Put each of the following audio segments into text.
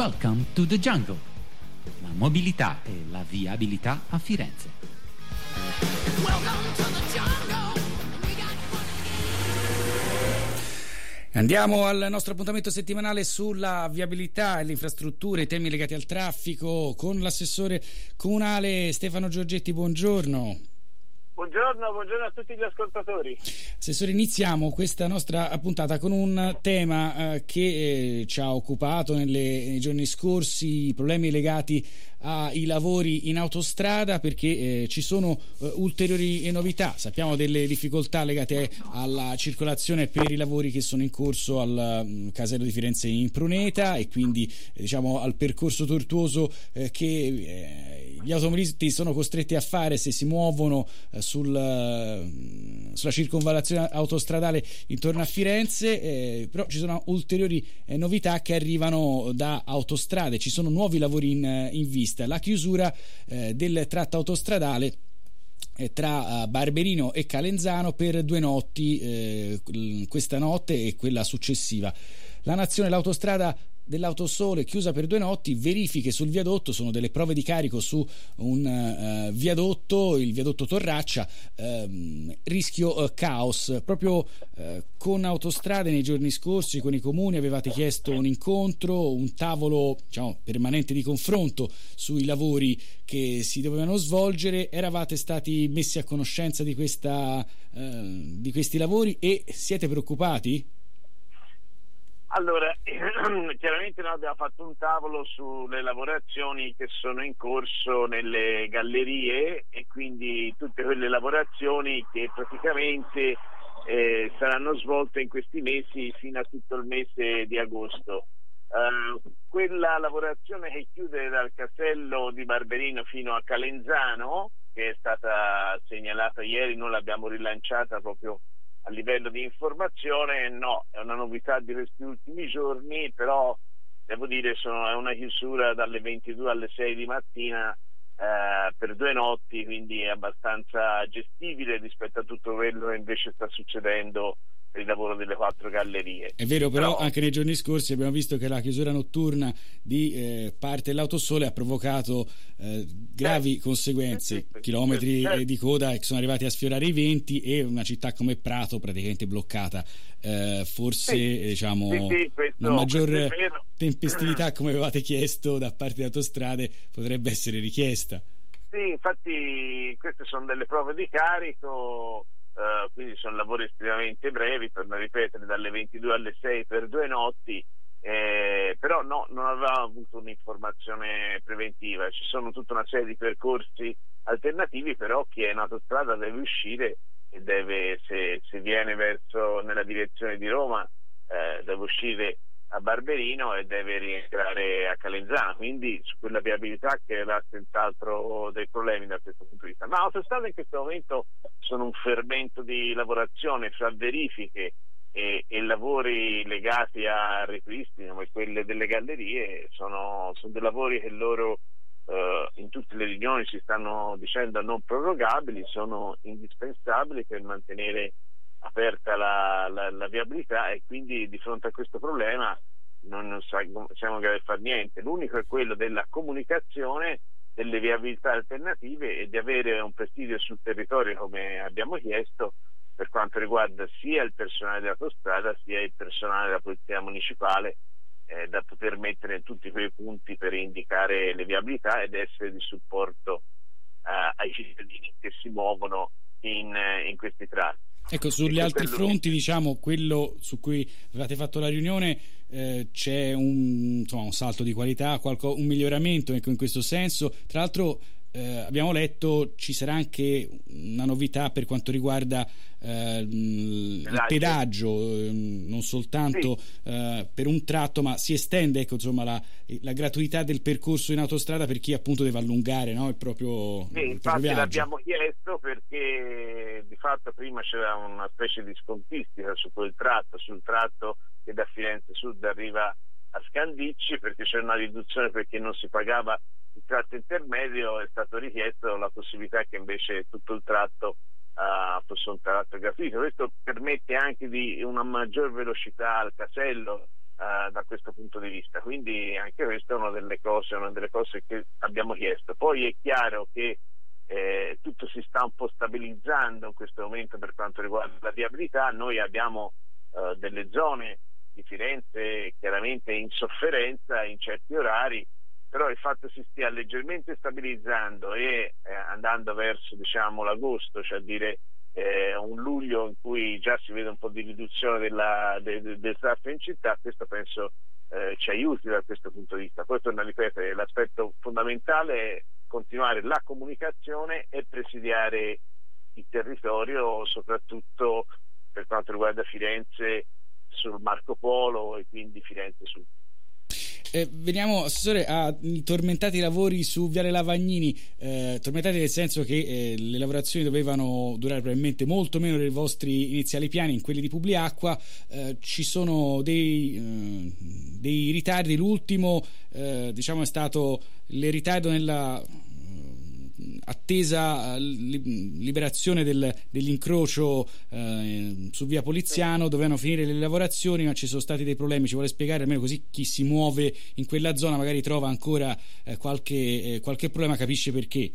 Welcome to the Jungle. La mobilità e la viabilità a Firenze. Andiamo al nostro appuntamento settimanale sulla viabilità e le infrastrutture, i temi legati al traffico con l'assessore comunale Stefano Giorgetti. Buongiorno. Buongiorno, buongiorno, a tutti gli ascoltatori. Assessore, iniziamo questa nostra puntata con un tema eh, che eh, ci ha occupato nelle, nei giorni scorsi, i problemi legati ai lavori in autostrada perché eh, ci sono eh, ulteriori novità. Sappiamo delle difficoltà legate alla circolazione per i lavori che sono in corso al mh, mm, casello di Firenze in Pruneta e quindi eh, diciamo al percorso tortuoso eh, che eh, gli automobilisti sono costretti a fare se si muovono eh, sul, mm, sulla circonvallazione autostradale intorno a Firenze, però ci sono ulteriori novità che arrivano da autostrade, ci sono nuovi lavori in, in vista la chiusura eh, del tratto autostradale eh, tra eh, Barberino e Calenzano per due notti, eh, questa notte e quella successiva. La Nazione, l'autostrada dell'autosole chiusa per due notti, verifiche sul viadotto, sono delle prove di carico su un uh, viadotto, il viadotto Torraccia, uh, rischio uh, caos. Proprio eh, con autostrade nei giorni scorsi, con i comuni avevate chiesto un incontro, un tavolo diciamo, permanente di confronto sui lavori che si dovevano svolgere, eravate stati messi a conoscenza di, questa, di questi lavori e siete preoccupati? Allora, chiaramente noi abbiamo fatto un tavolo sulle lavorazioni che sono in corso nelle gallerie e quindi tutte quelle lavorazioni che praticamente eh, saranno svolte in questi mesi fino a tutto il mese di agosto. Uh, quella lavorazione che chiude dal castello di Barberino fino a Calenzano, che è stata segnalata ieri, noi l'abbiamo rilanciata proprio a livello di informazione no, è una novità di questi ultimi giorni, però devo dire sono, è una chiusura dalle 22 alle 6 di mattina eh, per due notti, quindi è abbastanza gestibile rispetto a tutto quello che invece sta succedendo il lavoro delle quattro gallerie. È vero, però, però, anche nei giorni scorsi abbiamo visto che la chiusura notturna di eh, parte dell'autosole ha provocato eh, gravi eh, conseguenze, sì, sì, chilometri sì, di coda che sono arrivati a sfiorare i 20 e una città come Prato praticamente bloccata. Eh, forse diciamo questo, una maggior tempestività come avevate chiesto da parte di autostrade potrebbe essere richiesta. Sì, infatti queste sono delle prove di carico Uh, quindi sono lavori estremamente brevi, per non ripetere, dalle 22 alle 6 per due notti, eh, però no, non avevamo avuto un'informazione preventiva, ci sono tutta una serie di percorsi alternativi, però chi è in autostrada deve uscire e deve, se, se viene verso nella direzione di Roma, eh, deve uscire a Barberino e deve rientrare a Calenzano, quindi su quella viabilità che era senz'altro dei problemi da questo punto di vista. Ma autostrade in questo momento sono un fermento di lavorazione fra verifiche e, e lavori legati al ripristino, come quelle delle gallerie, sono, sono dei lavori che loro eh, in tutte le riunioni si stanno dicendo non prorogabili, sono indispensabili per mantenere aperta la, la, la, viabilità e quindi di fronte a questo problema non, non siamo in grado di fare niente. L'unico è quello della comunicazione, delle viabilità alternative e di avere un presidio sul territorio come abbiamo chiesto per quanto riguarda sia il personale dell'autostrada sia il personale della polizia municipale eh, da poter mettere in tutti quei punti per indicare le viabilità ed essere di supporto eh, ai cittadini che si muovono in, eh, in questi tratti. Ecco, sugli altri fronti, diciamo, quello su cui avete fatto la riunione, eh, c'è un, insomma, un, salto di qualità, qualco, un miglioramento ecco, in questo senso. Tra l'altro eh, abbiamo letto ci sarà anche una novità per quanto riguarda eh, il pedaggio, eh, non soltanto sì. eh, per un tratto, ma si estende ecco, insomma, la, la, gratuità del percorso in autostrada per chi appunto deve allungare no, il proprio, sì, il proprio viaggio. l'abbiamo chiesto perché di fatto prima c'era una specie di scontistica su quel tratto, sul tratto che da Firenze Sud arriva a Scandicci perché c'era una riduzione perché non si pagava tratto intermedio è stato richiesto la possibilità che invece tutto il tratto uh, fosse un tratto gratuito. Questo permette anche di una maggior velocità al casello uh, da questo punto di vista. Quindi anche questa è una delle cose, una delle cose che abbiamo chiesto. Poi è chiaro che eh, tutto si sta un po' stabilizzando in questo momento per quanto riguarda la viabilità. Noi abbiamo uh, delle zone di Firenze chiaramente in sofferenza in certi orari, però il fatto si stia leggermente stabilizzando e eh, andando verso diciamo, l'agosto, cioè dire eh, un luglio in cui già si vede un po' di riduzione della, de, de, del traffico in città, questo penso eh, ci aiuti da questo punto di vista. Poi torno a ripetere, l'aspetto fondamentale è continuare la comunicazione e presidiare il territorio, soprattutto per quanto riguarda Firenze sul Marco Polo e quindi Firenze sul eh, veniamo, Assessore, a tormentati lavori su Viale Lavagnini, eh, tormentati nel senso che eh, le lavorazioni dovevano durare probabilmente molto meno dei vostri iniziali piani, in quelli di Publiacqua, eh, ci sono dei, eh, dei ritardi, l'ultimo eh, diciamo è stato il ritardo nella attesa eh, liberazione del, dell'incrocio eh, su via Poliziano, dovevano finire le lavorazioni, ma ci sono stati dei problemi. Ci vuole spiegare almeno così chi si muove in quella zona magari trova ancora eh, qualche, eh, qualche problema, capisce perché.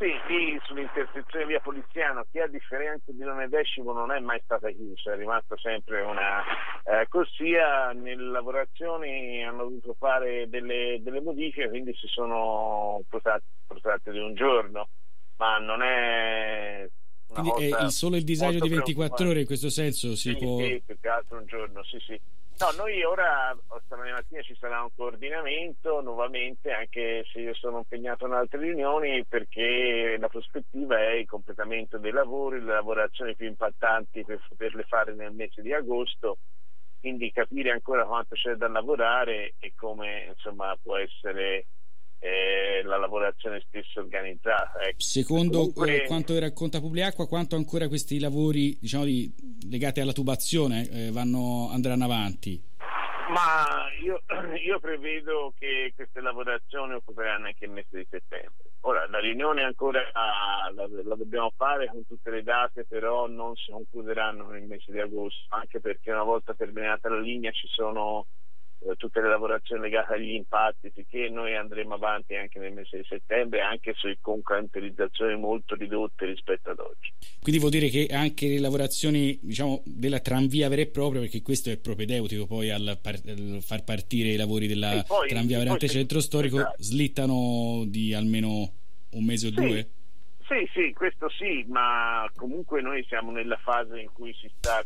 Sì, qui sull'intersezione via Poliziano, che a differenza di Nome Decimo non è mai stata chiusa, è rimasta sempre una eh, corsia. Nelle lavorazioni hanno dovuto fare delle, delle modifiche, quindi si sono protratte di un giorno, ma non è quindi è solo il disagio di 24 ore in questo senso si sì, può... Sì, più che altro un giorno, sì sì. No, noi ora, stamani mattina ci sarà un coordinamento nuovamente, anche se io sono impegnato in altre riunioni, perché la prospettiva è il completamento dei lavori, le lavorazioni più impattanti per poterle fare nel mese di agosto, quindi capire ancora quanto c'è da lavorare e come insomma, può essere eh, la lavorazione stessa organizzata. Ecco. Secondo Comunque... quanto racconta Publiacqua, quanto ancora questi lavori diciamo, di, legati alla tubazione eh, vanno, andranno avanti? Ma io, io, prevedo che queste lavorazioni occuperanno anche il mese di settembre. Ora, la riunione ancora la, la, dobbiamo fare con tutte le date, però non si concluderanno nel mese di agosto, anche perché una volta terminata la linea ci sono eh, tutte le lavorazioni legate agli impatti, sicché noi andremo avanti anche nel mese di settembre, anche se con caratterizzazioni molto ridotte rispetto ad oggi. Quindi vuol dire che anche le lavorazioni diciamo, della tranvia vera e propria, perché questo è propedeutico poi al, par- al far partire i lavori della poi, tranvia veramente centro storico, esatto. slittano di almeno un mese o sì. due? Sì, sì, questo sì, ma comunque noi siamo nella fase in cui si sta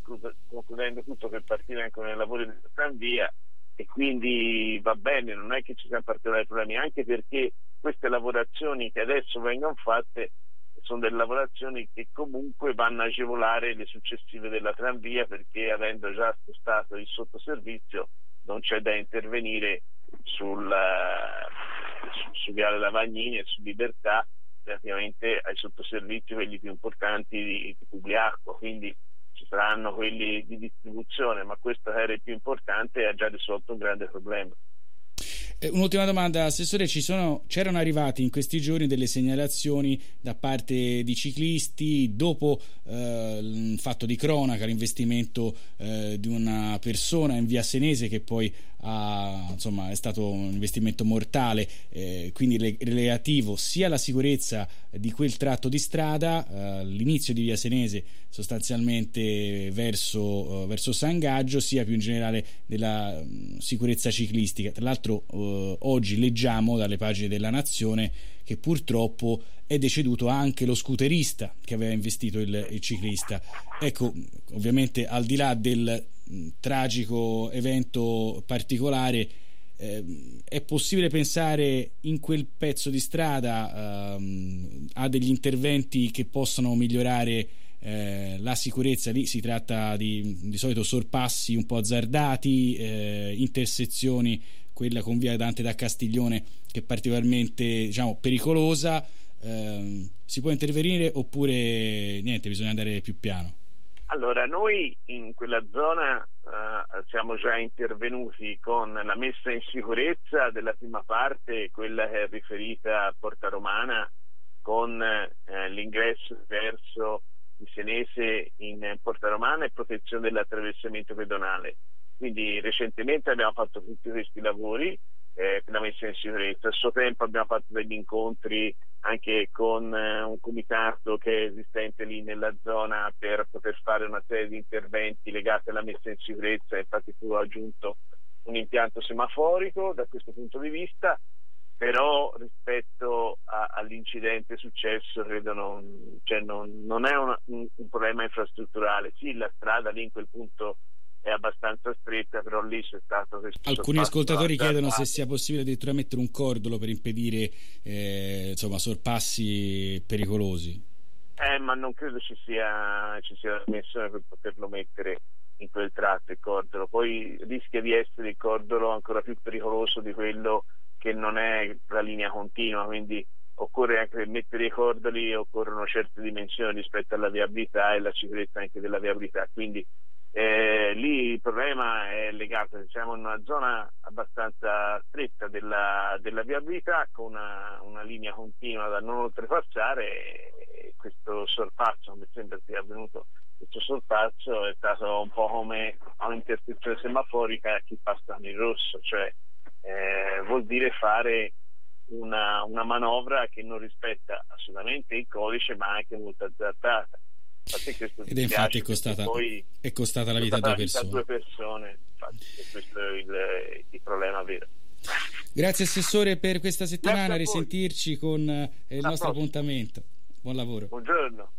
concludendo tutto per partire anche nei lavori della tranvia e quindi va bene, non è che ci siano particolari problemi, anche perché queste lavorazioni che adesso vengono fatte sono delle lavorazioni che comunque vanno a agevolare le successive della tranvia perché avendo già spostato il sottoservizio non c'è da intervenire sul, su, su Viale Lavagnini e su Libertà relativamente ai sottoservizi quelli più importanti di, di Publiacqua, quindi ci saranno quelli di distribuzione, ma questo era il più importante e ha già risolto un grande problema. Eh, un'ultima domanda, Assessore, sono, c'erano arrivate in questi giorni delle segnalazioni da parte di ciclisti dopo eh, un fatto di cronaca, l'investimento eh, di una persona in via Senese che poi ha, insomma, è stato un investimento mortale, eh, quindi relativo sia alla sicurezza di quel tratto di strada, eh, l'inizio di via Senese sostanzialmente verso, uh, verso San sia più in generale della um, sicurezza ciclistica. Tra l'altro uh, oggi leggiamo dalle pagine della Nazione che purtroppo è deceduto anche lo scooterista che aveva investito il, il ciclista. Ecco, ovviamente al di là del mh, tragico evento particolare, eh, è possibile pensare in quel pezzo di strada ehm, a degli interventi che possano migliorare eh, la sicurezza lì si tratta di, di solito sorpassi un po' azzardati, eh, intersezioni, quella con via Dante da Castiglione che è particolarmente diciamo, pericolosa. Eh, si può intervenire oppure niente, bisogna andare più piano? Allora, noi in quella zona eh, siamo già intervenuti con la messa in sicurezza della prima parte, quella che è riferita a Porta Romana, con eh, l'ingresso verso di Senese in Porta Romana e protezione dell'attraversamento pedonale. Quindi recentemente abbiamo fatto tutti questi lavori eh, la messa in sicurezza. A suo tempo abbiamo fatto degli incontri anche con eh, un comitato che è esistente lì nella zona per poter fare una serie di interventi legati alla messa in sicurezza, infatti fu aggiunto un impianto semaforico da questo punto di vista, però rispetto a, all'incidente successo credo non, cioè non, non è una, un, un problema infrastrutturale, sì la strada lì in quel punto è abbastanza stretta, però lì c'è stato questo Alcuni ascoltatori chiedono se sia possibile addirittura mettere un cordolo per impedire eh, insomma, sorpassi pericolosi. Eh, ma non credo ci sia, ci sia la dimensione per poterlo mettere in quel tratto il cordolo. Poi rischia di essere il cordolo ancora più pericoloso di quello che non è la linea continua, quindi occorre anche per mettere i cordoli occorrono certe dimensioni rispetto alla viabilità e la sicurezza anche della viabilità. Quindi eh, lì il problema è legato, siamo in una zona abbastanza stretta della, della viabilità con una, una, linea continua da non oltrepassare e questo sorpasso, mi sembra sia avvenuto questo sorpasso è stato un po' come un'intersezione semaforica a chi passa in rosso, cioè eh, vuol dire fare una, una manovra che non rispetta assolutamente il codice ma anche molto azzardata ed infatti è costata, è costata, la vita a due persone. due persone infatti, questo è il, il, problema vero. Grazie Assessore per questa settimana, a risentirci con eh, il nostro appuntamento. Buon lavoro. Buongiorno.